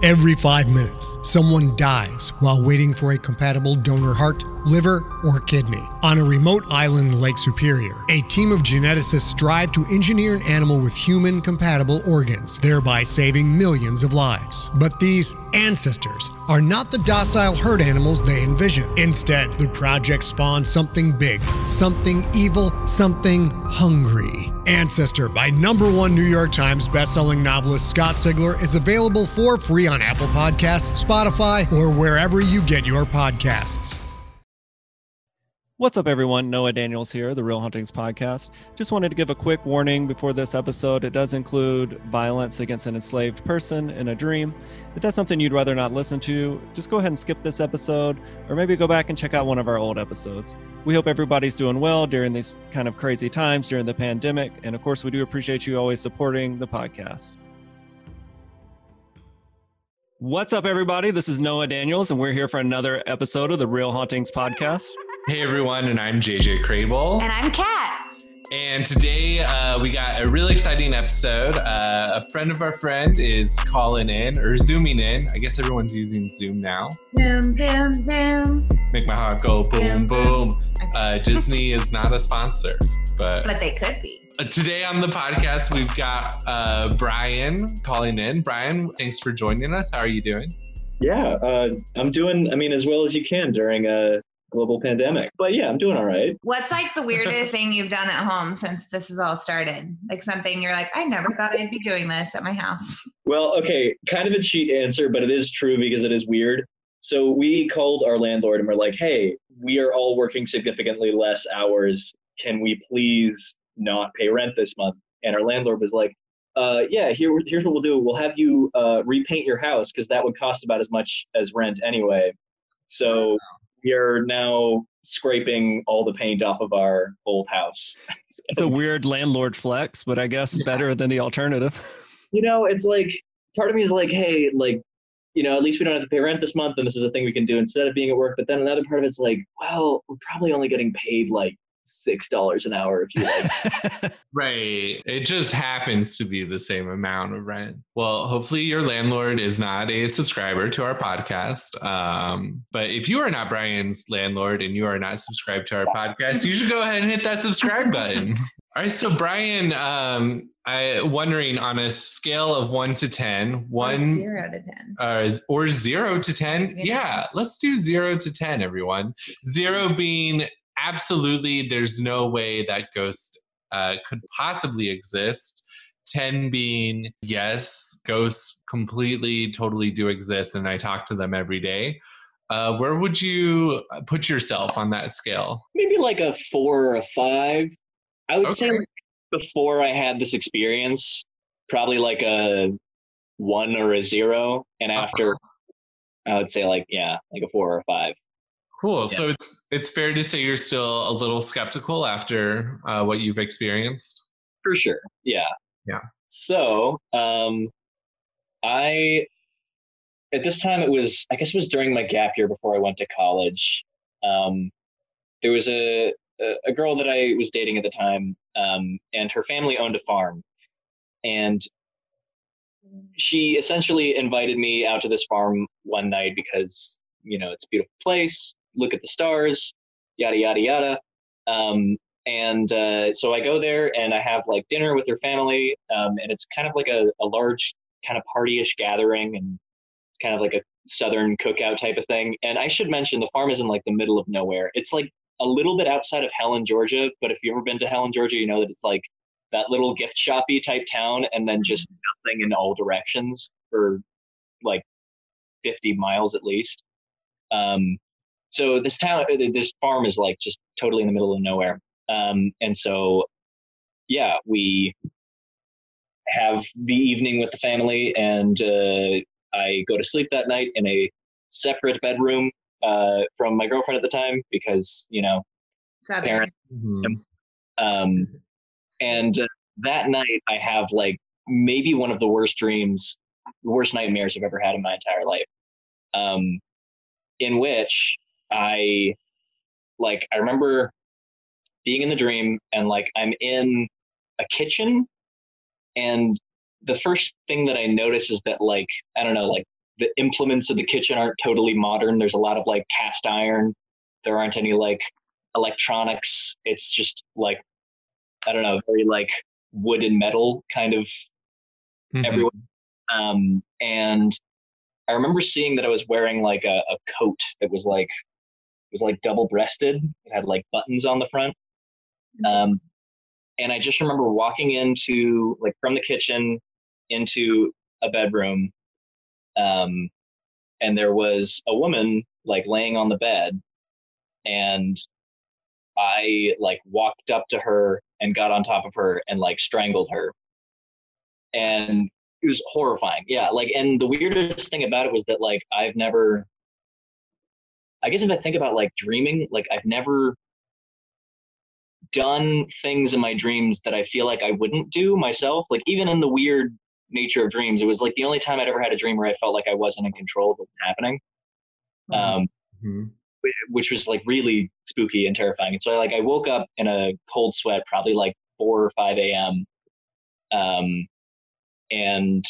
Every five minutes, someone dies while waiting for a compatible donor heart, liver, or kidney. On a remote island in Lake Superior, a team of geneticists strive to engineer an animal with human compatible organs, thereby saving millions of lives. But these ancestors are not the docile herd animals they envision. Instead, the project spawns something big, something evil, something hungry. Ancestor by number one New York Times bestselling novelist Scott Sigler is available for free on Apple Podcasts, Spotify, or wherever you get your podcasts. What's up, everyone? Noah Daniels here, the Real Hauntings Podcast. Just wanted to give a quick warning before this episode. It does include violence against an enslaved person in a dream. If that's something you'd rather not listen to, just go ahead and skip this episode, or maybe go back and check out one of our old episodes. We hope everybody's doing well during these kind of crazy times during the pandemic. And of course, we do appreciate you always supporting the podcast. What's up, everybody? This is Noah Daniels, and we're here for another episode of the Real Hauntings Podcast. Hey everyone, and I'm JJ Crable. And I'm Kat. And today uh, we got a really exciting episode. Uh, a friend of our friend is calling in or zooming in. I guess everyone's using Zoom now. Zoom, zoom, zoom. Make my heart go boom, Zoom, boom. boom. Uh, Disney is not a sponsor, but But they could be. uh, today on the podcast we've got uh, Brian calling in. Brian, thanks for joining us. How are you doing? Yeah, uh, I'm doing, I mean, as well as you can during a global pandemic. But yeah, I'm doing all right. What's like the weirdest thing you've done at home since this has all started? Like something you're like, I never thought I'd be doing this at my house. Well, okay, kind of a cheat answer, but it is true because it is weird. So we called our landlord and we're like, hey, we are all working significantly less hours. Can we please not pay rent this month? And our landlord was like, uh, yeah, here, here's what we'll do. We'll have you uh, repaint your house because that would cost about as much as rent anyway. So we are now scraping all the paint off of our old house. It's a weird landlord flex, but I guess better than the alternative. you know, it's like part of me is like, hey, like, you know, at least we don't have to pay rent this month, and this is a thing we can do instead of being at work. But then another part of it's like, well, we're probably only getting paid like six dollars an hour if you like. Right. It just happens to be the same amount of rent. Well, hopefully your landlord is not a subscriber to our podcast. Um, but if you are not Brian's landlord and you are not subscribed to our podcast, you should go ahead and hit that subscribe button. All right. So Brian, um, I wondering on a scale of one to ten, one zero to ten. uh, or zero to 10. Yeah. Yeah, let's do zero to 10, everyone. Zero being absolutely, there's no way that ghost uh, could possibly exist. 10 being, yes, ghosts completely, totally do exist, and I talk to them every day. Uh, where would you put yourself on that scale? Maybe like a four or a five. I would say before I had this experience, probably like a one or a zero, and after, I would say like yeah, like a four or a five. Cool. Yeah. So it's it's fair to say you're still a little skeptical after uh, what you've experienced. For sure. Yeah. Yeah. So, um, I, at this time, it was, I guess it was during my gap year before I went to college. Um, there was a, a, a girl that I was dating at the time, um, and her family owned a farm. And she essentially invited me out to this farm one night because, you know, it's a beautiful place, look at the stars, yada, yada, yada. Um, and uh, so I go there and I have like dinner with her family, um, and it's kind of like a, a large kind of partyish gathering, and it's kind of like a southern cookout type of thing. And I should mention the farm is in like the middle of nowhere. It's like a little bit outside of Helen, Georgia, but if you've ever been to Helen, Georgia, you know that it's like that little gift shoppy type town, and then just nothing in all directions for like fifty miles at least. Um, so this town, this farm is like just totally in the middle of nowhere. Um, and so, yeah, we have the evening with the family, and uh, I go to sleep that night in a separate bedroom uh, from my girlfriend at the time because you know. Southern. Parent. Mhm. Um, and uh, that night, I have like maybe one of the worst dreams, the worst nightmares I've ever had in my entire life. Um, in which I, like, I remember being in the dream and like I'm in a kitchen, and the first thing that I notice is that like I don't know, like the implements of the kitchen aren't totally modern. There's a lot of like cast iron. There aren't any like electronics. It's just like I don't know, very like wood and metal kind of Mhm. everyone. Um, and I remember seeing that I was wearing like a, a coat that was like was like double breasted. It had like buttons on the front. Um, and I just remember walking into like from the kitchen into a bedroom, um, and there was a woman like laying on the bed, and I like walked up to her and got on top of her and like strangled her, and it was horrifying. Yeah, like, and the weirdest thing about it was that like I've never. I guess if I think about like dreaming, like I've never done things in my dreams that I feel like I wouldn't do myself. Like even in the weird nature of dreams, it was like the only time I'd ever had a dream where I felt like I wasn't in control of what was happening. Um, Mhm. which was like really spooky and terrifying. And so I like I woke up in a cold sweat, probably like four or five a.m. Um, and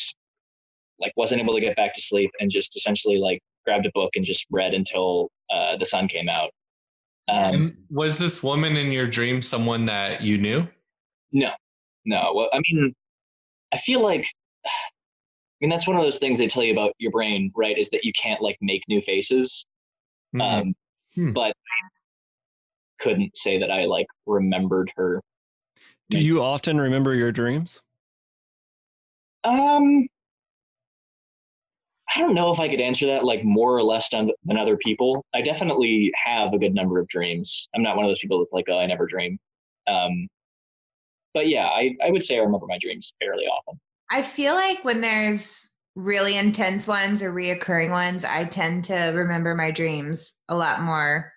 like wasn't able to get back to sleep, and just essentially like grabbed a book and just read until uh, the sun came out. Um, And was this woman in your dream someone that you knew? No, no. Well, I mean, I feel like, I mean, that's one of those things they tell you about your brain, right? Is that you can't like make new faces. Mhm. Um, Hmm. But couldn't say that I like remembered her. Do you often remember your dreams? Um, I don't know if I could answer that like more or less than, than other people. I definitely have a good number of dreams. I'm not one of those people that's like, oh, I never dream. Um, but yeah, I, I would say I remember my dreams fairly often. I feel like when there's really intense ones or reoccurring ones, I tend to remember my dreams a lot more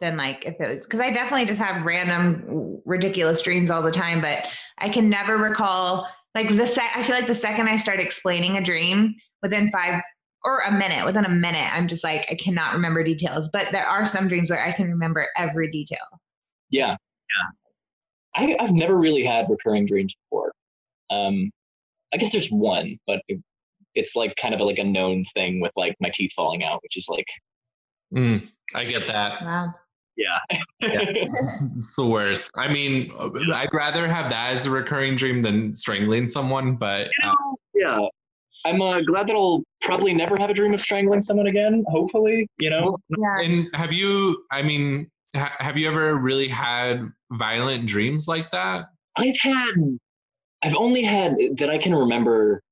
than like if it was because I definitely just have random ridiculous dreams all the time, but I can never recall like the sec I feel like the second I start explaining a dream within five or a minute, within a minute, I'm just like I cannot remember details. But there are some dreams where I can remember every detail. Yeah, yeah. I, I've never really had recurring dreams before. Um, I guess there's one, but it, it's like kind of like a known thing with like my teeth falling out, which is like, Mm, I get that. Wow. yeah, It's the worst. I mean, I'd rather have that as a recurring dream than strangling someone, but uh, yeah. I'm uh, glad that I'll probably never have a dream of strangling someone again. Hopefully, you know. Yeah. and have you, I mean, ha- have you ever really had violent dreams like that? I've had, I've only had that I can remember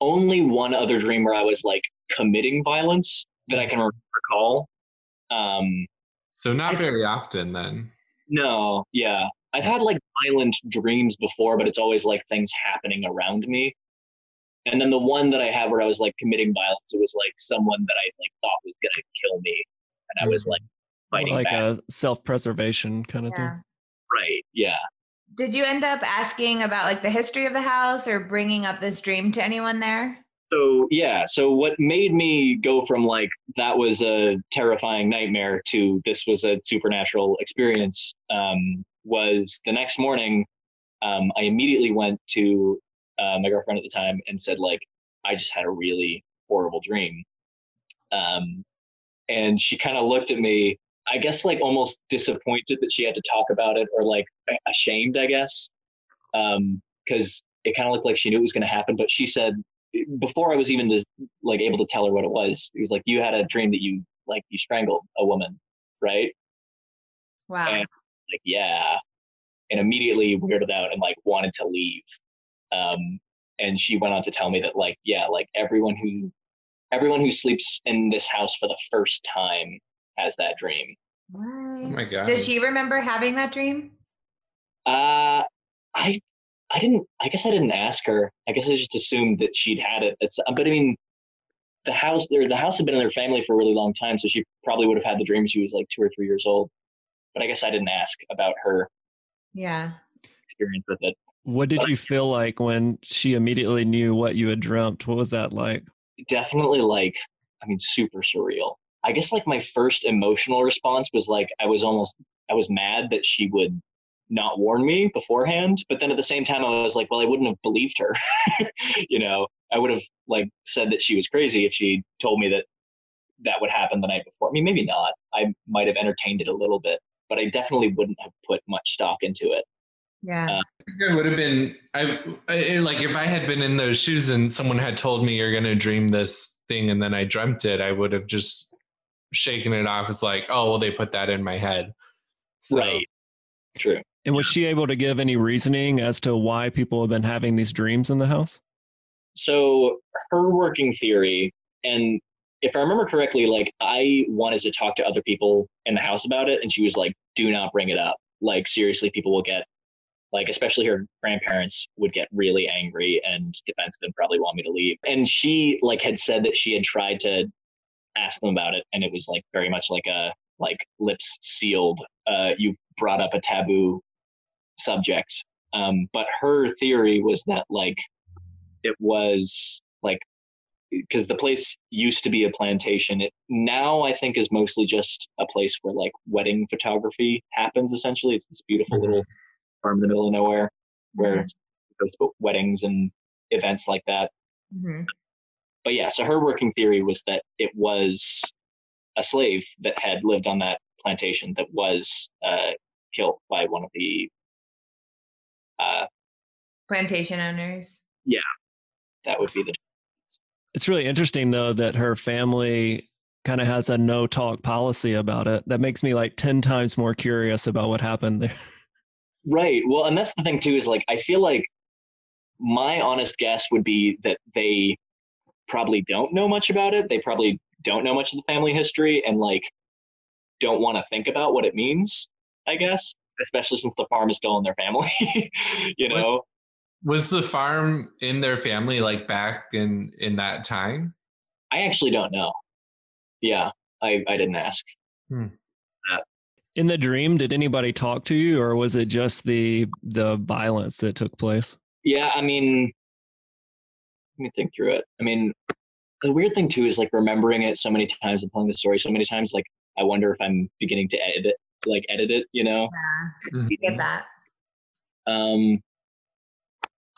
only one other dream where I was like committing violence that I can recall. Um, So not very often then. no, yeah, I've had like violent dreams before, but it's always like things happening around me. And then the one that I had where I was like committing violence, it was like someone that I like thought was gonna kill me, and I was like fighting like back. a self-preservation kind of thing. Right, yeah. Did you end up asking about like the history of the house or bringing up this dream to anyone there? So yeah, so what made me go from like that was a terrifying nightmare to this was a supernatural experience um, was the next morning. Um, I immediately went to uh, my girlfriend at the time and said like I just had a really horrible dream, um, and she kind of looked at me. I guess like almost disappointed that she had to talk about it or like ashamed, I guess, because it kind of looked like she knew it was going to happen. But she said before I was even just like able to tell her what it was, it was like you had a dream that you like you strangled a woman, right? Wow. And like yeah, and immediately weirded out and like wanted to leave. Um, and she went on to tell me that like yeah, like everyone who everyone who sleeps in this house for the first time has that dream. What? Oh my god. Does she remember having that dream? Uh, I I didn't. I guess I didn't ask her. I guess I just assumed that she'd had it. It's, but I mean, the house or the house had been in their family for a really long time, so she probably would have had the dream. She was like two or three years old. But I guess I didn't ask about her Yeah. experience with it. What did you feel like when she immediately knew what you had dreamt? What was that like? Definitely like, I mean, super surreal. I guess like my first emotional response was like I was almost I was mad that she would not warn me beforehand, but then at the same time I was like, well, I wouldn't have believed her, you know. I would have like said that she was crazy if she told me that that would happen the night before. I mean, maybe not. I might have entertained it a little bit, but I definitely wouldn't have put much stock into it. Yeah. Uh, It would have been I, I like if I had been in those shoes and someone had told me you're gonna dream this thing and then I dreamt it, I would have just shaken it off as like, oh well, they put that in my head. So, Right. True. And was she able to give any reasoning as to why people have been having these dreams in the house? So her working theory, and if I remember correctly, like I wanted to talk to other people in the house about it, and she was like, "Do not bring it up. Like seriously, people will get like, especially her grandparents would get really angry and defensive and probably want me to leave." And she like had said that she had tried to ask them about it, and it was like very much like a like lips sealed. Uh, you've brought up a taboo subject. Um, but her theory was that like it was like because the place used to be a plantation it now i think is mostly just a place where like wedding photography happens essentially it's this beautiful Mhm. little farm in the middle of nowhere where Mhm. it's it's weddings and events like that Mhm. but yeah so her working theory was that it was a slave that had lived on that plantation that was uh, killed by one of the uh, Plantation owners. Yeah, that would be the It's really interesting though that her family kind of has a no talk policy about it. That makes me like 10 times more curious about what happened there. Right. Well, and that's the thing too is like I feel like my honest guess would be that they probably don't know much about it. They probably don't know much of the family history and like don't want to think about what it means, I guess, especially since the farm is still in their family, you What- know. Was the farm in their family like back in in that time? I actually don't know. Yeah, I I didn't ask. Hmm. In the dream, did anybody talk to you or was it just the the violence that took place? Yeah, I mean, let me think through it. I mean, the weird thing too is like remembering it so many times and telling the story so many times. Like, I wonder if I'm beginning to edit it, like edit it. You know, Yeah. You get that. um,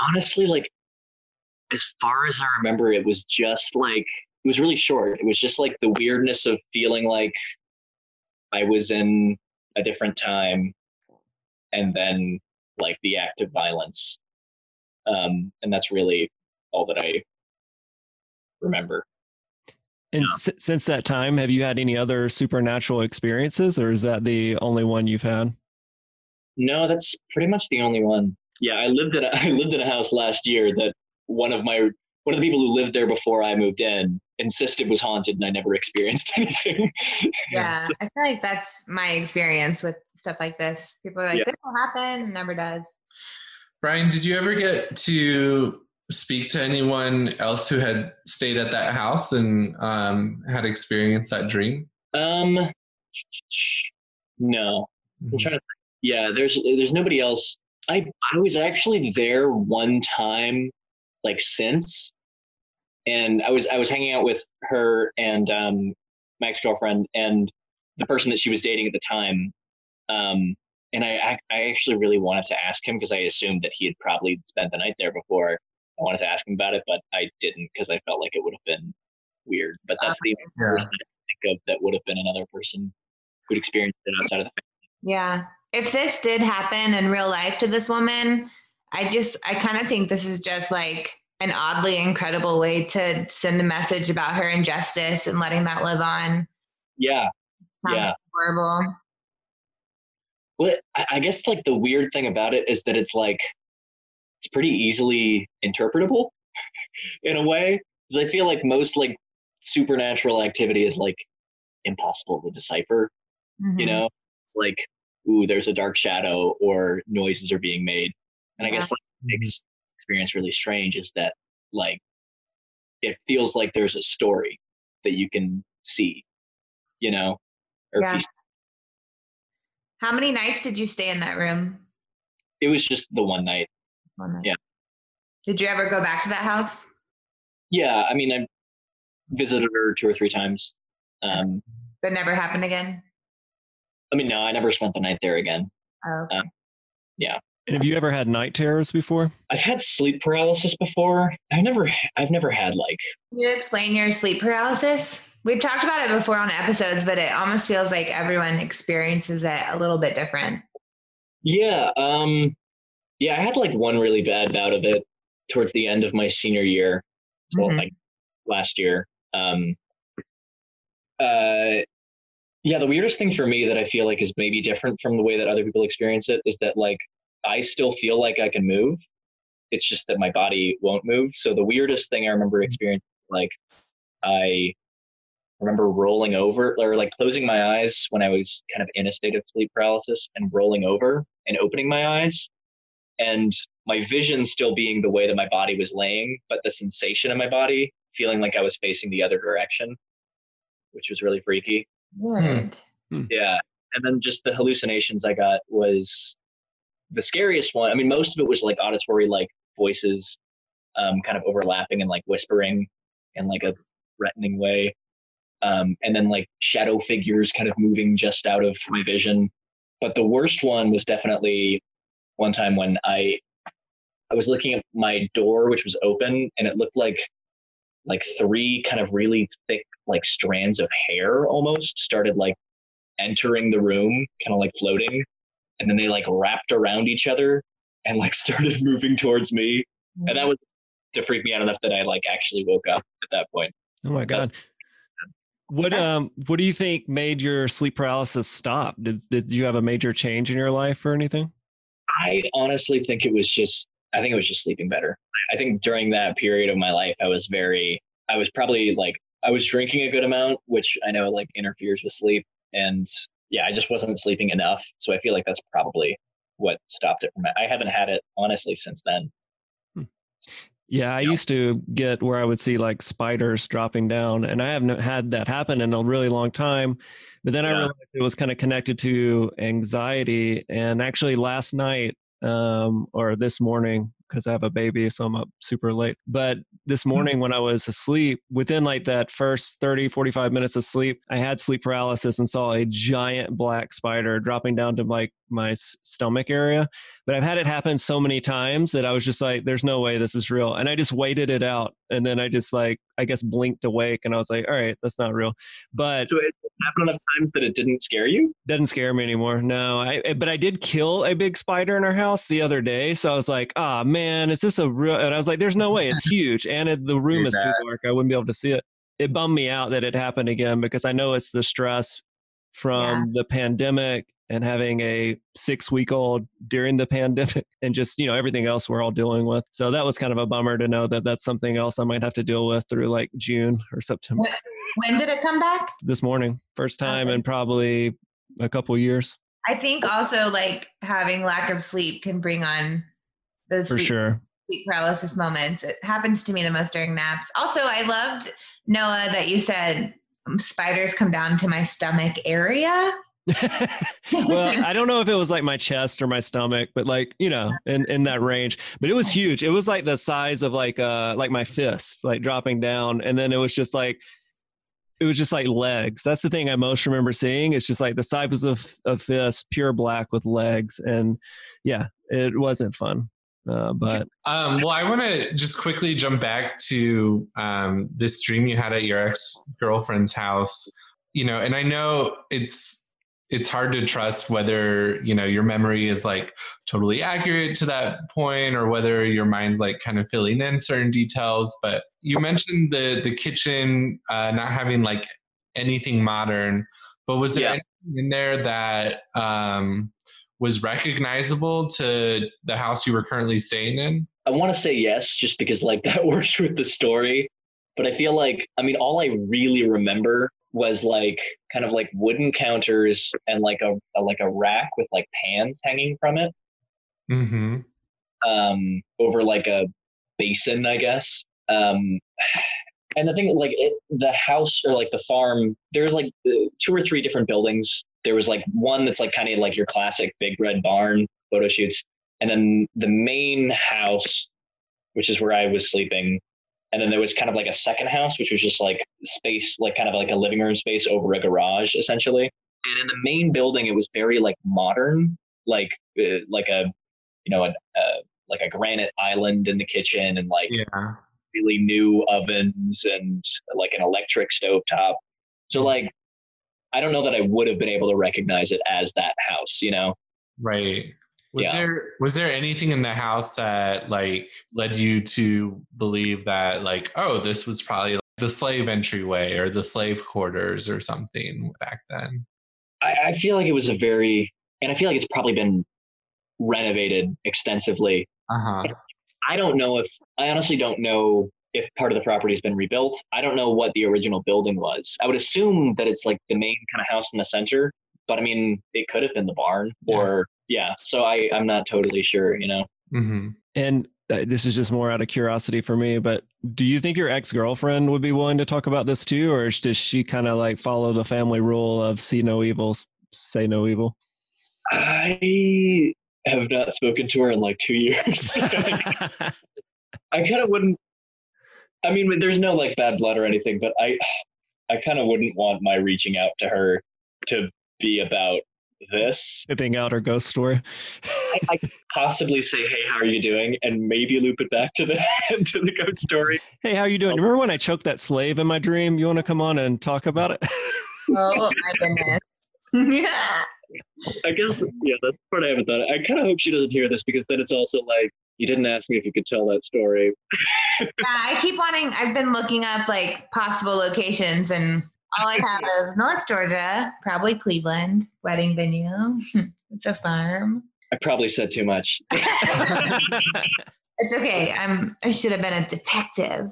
honestly, like as far as I remember, it was just like it was really short. It was just like the weirdness of feeling like I was in a different time, and then like the act of violence. Um, and that's really all that I remember. And s- since that time, have you had any other supernatural experiences or is that the only one you've had? No, that's pretty much the only one. Yeah, I lived in a, I lived in a house last year that one of my one of the people who lived there before I moved in insisted was haunted, and I never experienced anything. Yeah. I feel like that's my experience with stuff like this. People are like, Yeah. this will happen, and never does. Brian, did you ever get to speak to anyone else who had stayed at that house and um, had experienced that dream? Um, no, I'm trying to. Yeah, there's there's nobody else. I I was actually there one time, like since, and I was I was hanging out with her and um my ex girlfriend and the person that she was dating at the time. Um, and I I, actually really wanted to ask him because I assumed that he had probably spent the night there before. I wanted to ask him about it, but I didn't because I felt like it would have been weird. But that's the only Yeah. person I think of that would have been another person who'd experienced it outside of the family. Yeah. If this did happen in real life to this woman, I just, I kind of think this is just like an oddly incredible way to send a message about her injustice and letting that live on. Yeah. Sounds Yeah. horrible. Well, I I guess like the weird thing about it is that it's like it's pretty easily interpretable in a way. Because I feel like most like supernatural activity is like impossible to decipher. You Mhm. know, it's like ooh, there's a dark shadow or noises are being made, and I Yeah. guess like what makes this experience really strange is that like it feels like there's a story that you can see. You know, or Yeah. piece- How many nights did you stay in that room? it was just the one night. One night. Yeah. Did you ever go back to that house? Yeah, I mean, I visited her two or three times. Um, That never happened again? I mean, no, I never spent the night there again. Oh, okay. yeah. And have you ever had night terrors before? I've had sleep paralysis before. I've never, I've never had like. Can you explain your sleep paralysis? We've talked about it before on episodes, but it almost feels like everyone experiences it a little bit different. Yeah, um, yeah, I had like one really bad bout of it towards the end of my senior year, so Mhm. like last year. Um, uh, yeah, the weirdest thing for me that I feel like is maybe different from the way that other people experience it is that like I still feel like I can move. It's just that my body won't move. So the weirdest thing I remember mm-hmm. experiencing is like I remember rolling over or like closing my eyes when I was kind of in a state of sleep paralysis and rolling over and opening my eyes and my vision still being the way that my body was laying, but the sensation in my body feeling like I was facing the other direction, which was really freaky. Weird. Hmm. Hmm. Yeah. And then just the hallucinations I got was the scariest one. I mean, most of it was like auditory, like voices um, kind of overlapping and like whispering in like a threatening way. Um, and then like shadow figures kind of moving just out of my vision. But the worst one was definitely one time when I I was looking at my door, which was open, and it looked like like three kind of really thick like strands of hair almost started like entering the room, kind of like floating, and then they like wrapped around each other and like started moving towards me, and that was to freak me out enough that I like actually woke up at that point. Oh my god. What That's- um what do you think made your sleep paralysis stop? Did did you have a major change in your life or anything? I honestly think it was just I think it was just sleeping better. I think during that period of my life I was very I was probably like I was drinking a good amount, which I know like interferes with sleep and yeah, I just wasn't sleeping enough. So I feel like that's probably what stopped it from I haven't had it honestly since then. Yeah, I Yeah. used to get where I would see like spiders dropping down, and I haven't had that happen in a really long time. But then I realized it was kind of connected to anxiety. And actually, last night um, or this morning, because I have a baby, so I'm up super late. But this mm-hmm. morning, when I was asleep, within like that first 30, 45 minutes of sleep, I had sleep paralysis and saw a giant black spider dropping down to like my s- stomach area but I've had it happen so many times that I was just like, there's no way this is real. And I just waited it out. And then I just like, I guess blinked awake and I was like, all right, that's not real. But So it happened enough times that it didn't scare you? doesn't scare me anymore. No, I, I- but I did kill a big spider in our house the other day. So I was like, ah, man, is this a real? And I was like, there's no way it's huge. And it, the room is too dark. I wouldn't be able to see it. It bummed me out that it happened again because I know it's the stress from the pandemic and having a six week old during the pandemic and just, you know, everything else we're all dealing with. So that was kind of a bummer to know that that's something else I might have to deal with through like June or September When did it come back? this morning. First time Okay. in probably a couple years. I think also like having lack of sleep can bring on those For sleep, sure. sleep paralysis moments. It happens to me the most during naps. Also, I loved Noah that you said um, spiders come down to my stomach area. well, I don't know if it was like my chest or my stomach, but like, you know, in, in that range. But it was huge. It was like the size of like uh like my fist, like dropping down. And then it was just like it was just like legs. That's the thing I most remember seeing. It's just like the size of a fist, pure black with legs. And yeah, it wasn't fun. Uh, but Um, well, I want to just quickly jump back to um, this dream you had at your ex girlfriend's house. You know, and I know it's it's hard to trust whether you know your memory is like totally accurate to that point or whether your mind's like kind of filling in certain details. But you mentioned the the kitchen uh, not having like anything modern, but was there Yeah. anything in there that um, was recognizable to the house you were currently staying in? I want to say yes, just because like that works with the story. But I feel like, I mean, all I really remember was like kind of like wooden counters and like a, a like a rack with like pans hanging from it Mm-hmm. um, over like a basin, I guess. Um, and the thing, like it, the house or like the farm, there's like two or three different buildings. There was like one that's like kind of like your classic big red barn photo shoots, and then the main house, which is where I was sleeping, and then there was kind of like a second house, which was just like space, like kind of like a living room space over a garage, essentially. And in the main building, it was very like modern, like uh, like a you know, a, like a granite island in the kitchen and like Yeah. really new ovens and like an electric stove top. So like I don't know that I would have been able to recognize it as that house, you know. Right. Was Yeah. there was there anything in the house that like led you to believe that like oh this was probably like, the slave entryway or the slave quarters or something back then? I, I feel like it was a very and I feel like it's probably been renovated extensively. Uh huh. I don't know if I honestly don't know if part of the property has been rebuilt. I don't know what the original building was. I would assume that it's like the main kind of house in the center, but I mean it could have been the barn or yeah. So I I'm not totally sure, you know. hmm And uh, this is just more out of curiosity for me, but do you think your ex girlfriend would be willing to talk about this too, or does she kind of like follow the family rule of see no evil, say no evil? I have not spoken to her in like two years. I kind of wouldn't. I mean, there's no like bad blood or anything, but I, I kind of wouldn't want my reaching out to her to be about this. Tipping out our ghost story. I, I could possibly say, "Hey, how are you doing?" and maybe loop it back to the to the ghost story. hey, how are you doing? Remember when I choked that slave in my dream? You want to come on and talk about it? Oh my goodness. yeah. I guess yeah, that's the part I haven't thought. of. I kind of hope she doesn't hear this because then it's also like you didn't ask me if you could tell that story. Yeah, I keep wanting. I've been looking up like possible locations, and all I have is North Georgia, probably Cleveland, wedding venue. it's a farm. I probably said too much. It's okay. I'm. I should have been a detective.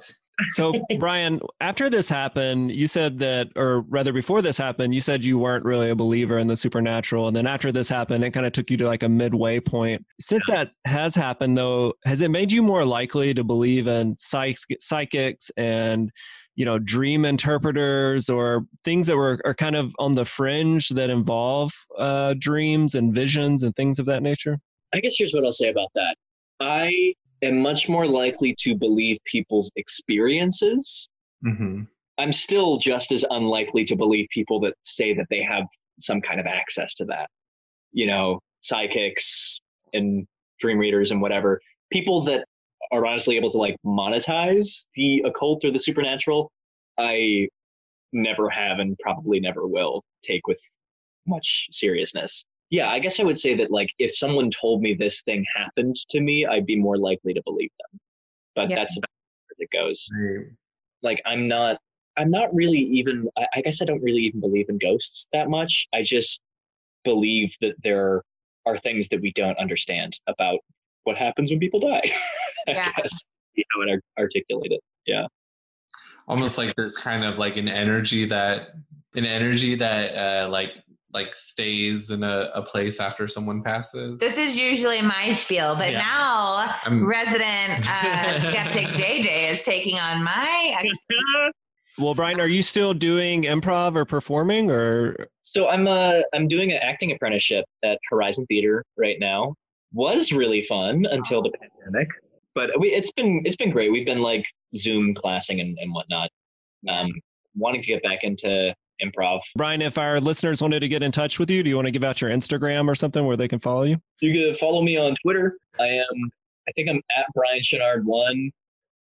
so, Brian, after this happened, you said that, or rather, before this happened, you said you weren't really a believer in the supernatural. And then after this happened, it kind of took you to like a midway point. Since that has happened, though, has it made you more likely to believe in psych- psychics and, you know, dream interpreters or things that were are kind of on the fringe that involve uh, dreams and visions and things of that nature? I guess here's what I'll say about that. I am much more likely to believe people's experiences. hmm I'm still just as unlikely to believe people that say that they have some kind of access to that. You know, psychics and dream readers and whatever. People that are honestly able to like monetize the occult or the supernatural, I never have and probably never will take with much seriousness. Yeah, I guess I would say that like if someone told me this thing happened to me, I'd be more likely to believe them. But Yeah. that's about as it goes. Like I'm not I'm not really even I, I guess I don't really even believe in ghosts that much. I just believe that there are things that we don't understand about what happens when people die. Yeah. I guess you know, and ar- articulate it. Yeah. Almost like there's kind of like an energy that an energy that uh, like like stays in a, a place after someone passes. This is usually my spiel, but Yeah. now I'm- resident uh, skeptic JJ is taking on my. Ex- Well, Brian, are you still doing improv or performing or So I'm uh I'm doing an acting apprenticeship at Horizon Theater right now. Was really fun until the pandemic, but we, it's been it's been great. We've been like Zoom classing and, and whatnot. Um, wanting to get back into improv. Brian, if our listeners wanted to get in touch with you, do you want to give out your Instagram or something where they can follow you? You can follow me on Twitter. I am I think I'm at Brian Chenard one,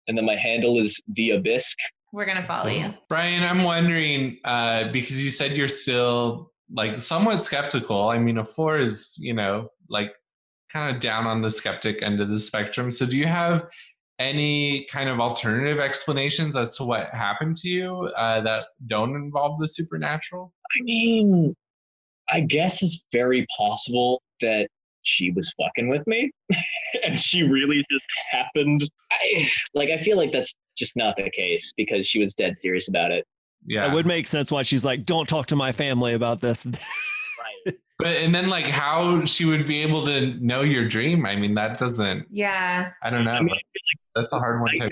and then my handle is the Abysk. We're gonna follow you. Brian, I'm wondering uh, because you said you're still like somewhat skeptical. I mean, a four is you know like kind of down on the skeptic end of the spectrum. So, do you have any kind of alternative explanations as to what happened to you uh, that don't involve the supernatural? I mean, I guess it's very possible that she was fucking with me and she really just happened. I like I feel like that's just not the case because she was dead serious about it. Yeah, It would make sense why she's like, don't talk to my family about this. Right. but and then like how she would be able to know your dream? I mean, that doesn't. Yeah. I don't know. I mean, That's a hard one to.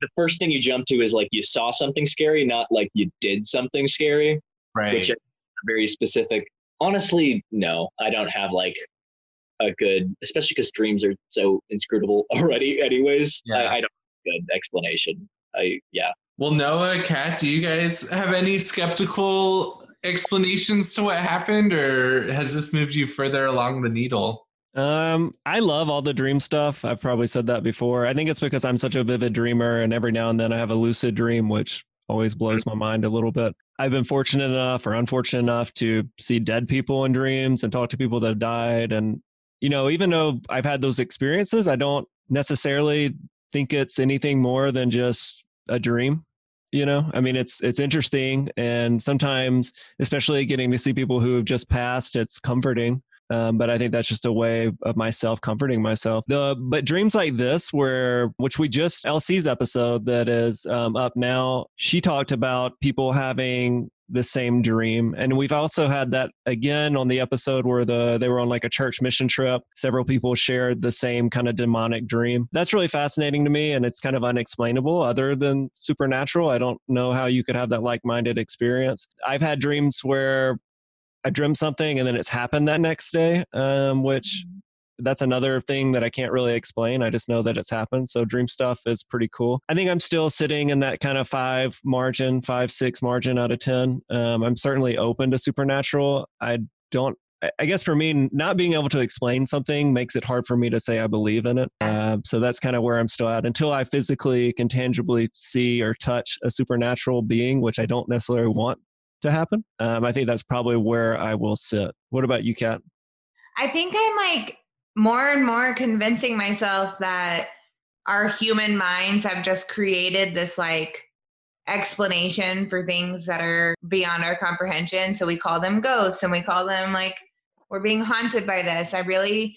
the first thing you jump to is like you saw something scary, not like you did something scary, Right. which are very specific. Honestly, no, I don't have like a good, especially because dreams are so inscrutable already. Anyways, Yeah. I, I don't have a good explanation. I yeah. Well, Noah, Kat, do you guys have any skeptical explanations to what happened, or has this moved you further along the needle? Um, I love all the dream stuff. I've probably said that before. I think it's because I'm such a vivid dreamer, and every now and then I have a lucid dream, which always blows my mind a little bit. I've been fortunate enough or unfortunate enough to see dead people in dreams and talk to people that have died. And, you know, even though I've had those experiences, I don't necessarily think it's anything more than just a dream you know i mean it's it's interesting and sometimes especially getting to see people who have just passed it's comforting um, but I think that's just a way of myself comforting myself. The but dreams like this, where which we just LC's episode that is um, up now, she talked about people having the same dream and we've also had that again on the episode where the they were on like a church mission trip. Several people shared the same kind of demonic dream. That's really fascinating to me and it's kind of unexplainable other than supernatural. I don't know how you could have that like-minded experience. I've had dreams where I dreamt something and then it's happened that next day, um, which mm-hmm. That's another thing that I can't really explain. I just know that it's happened. So dream stuff is pretty cool. I think I'm still sitting in that kind of five margin, five, six margin out of 10. Um, I'm certainly open to supernatural. I don't I guess for me, not being able to explain something makes it hard for me to say I believe in it. Uh, so that's kind of where I'm still at until I physically can tangibly see or touch a supernatural being, which I don't necessarily want to happen. Um, I think that's probably where I will sit. What about you, Kat? I think I'm like more and more convincing myself that our human minds have just created this like explanation for things that are beyond our comprehension. So we call them ghosts and we call them like we're being haunted by this. I really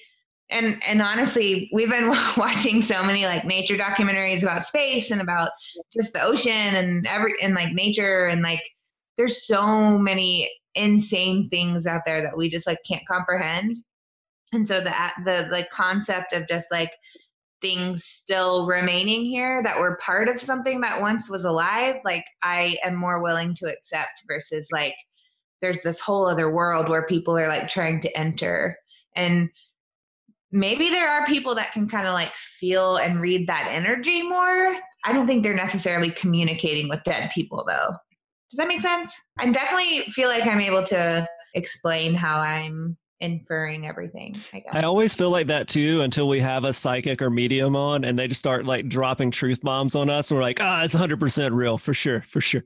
and and honestly, we've been watching so many like nature documentaries about space and about just the ocean and every and like nature and like there's so many insane things out there that we just like can't comprehend and so the the like concept of just like things still remaining here that were part of something that once was alive like i am more willing to accept versus like there's this whole other world where people are like trying to enter. And maybe there are people that can kind of like feel and read that energy more. I don't think they're necessarily communicating with dead people though. Does that make sense? I definitely feel like I'm able to explain how I'm inferring everything. I guess. I always feel like that too until we have a psychic or medium on and they just start like dropping truth bombs on us and we're like, ah, it's 100% real for sure, for sure.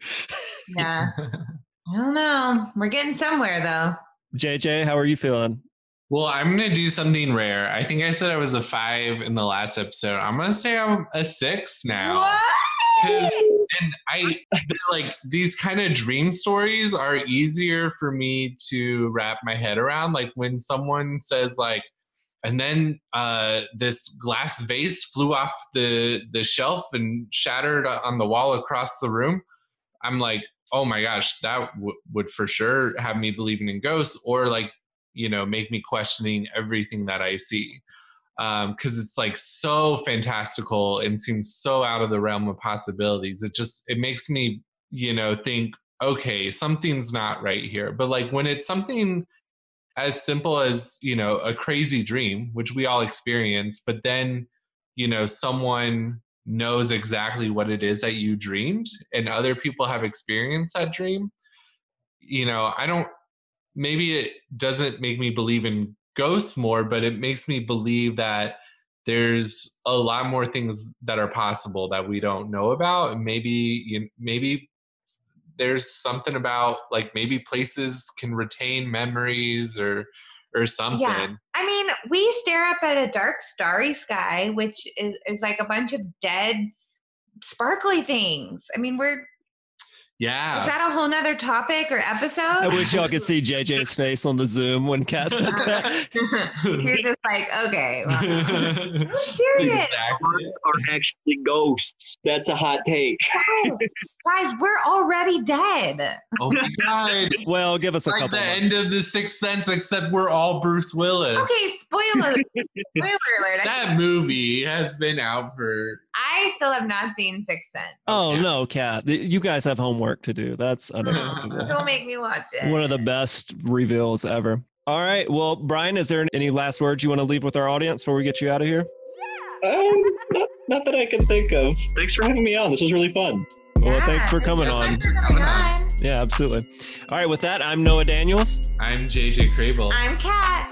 Yeah. I don't know. We're getting somewhere though. JJ, how are you feeling? Well, I'm going to do something rare. I think I said I was a five in the last episode. I'm going to say I'm a six now. What? And I like these kind of dream stories are easier for me to wrap my head around. Like when someone says like, and then uh, this glass vase flew off the the shelf and shattered on the wall across the room. I'm like, oh my gosh, that w- would for sure have me believing in ghosts, or like, you know, make me questioning everything that I see because um, it's like so fantastical and seems so out of the realm of possibilities. It just it makes me you know think okay something's not right here. But like when it's something as simple as you know a crazy dream, which we all experience, but then you know someone knows exactly what it is that you dreamed and other people have experienced that dream you know i don't maybe it doesn't make me believe in ghosts more, but it makes me believe that there's a lot more things that are possible that we don't know about. And maybe you, maybe there's something about like maybe places can retain memories or or something. Yeah. I mean, we stare up at a dark starry sky, which is, is like a bunch of dead sparkly things. I mean, we're yeah. Is that a whole nother topic or episode? I wish y'all could see JJ's face on the Zoom when Kat said that. He's just like, okay. Well, I'm serious. Exactly. are actually ghosts. That's a hot take. Guys, guys, we're already dead. Oh my god. Well, give us a like couple. the months. end of the Sixth Sense, except we're all Bruce Willis. Okay, spoiler. spoiler alert. That movie has been out for. I still have not seen Sixth Sense. Oh yeah. no, Kat! You guys have homework work to do. That's unacceptable. Don't make me watch it. One of the best reveals ever. All right. Well, Brian, is there any last words you want to leave with our audience before we get you out of here? Um, not, not that I can think of. Thanks for having me on. This was really fun. Well, thanks for coming on. Thanks for coming on. Yeah, absolutely. All right. With that, I'm Noah Daniels. I'm JJ Crable. I'm Kat.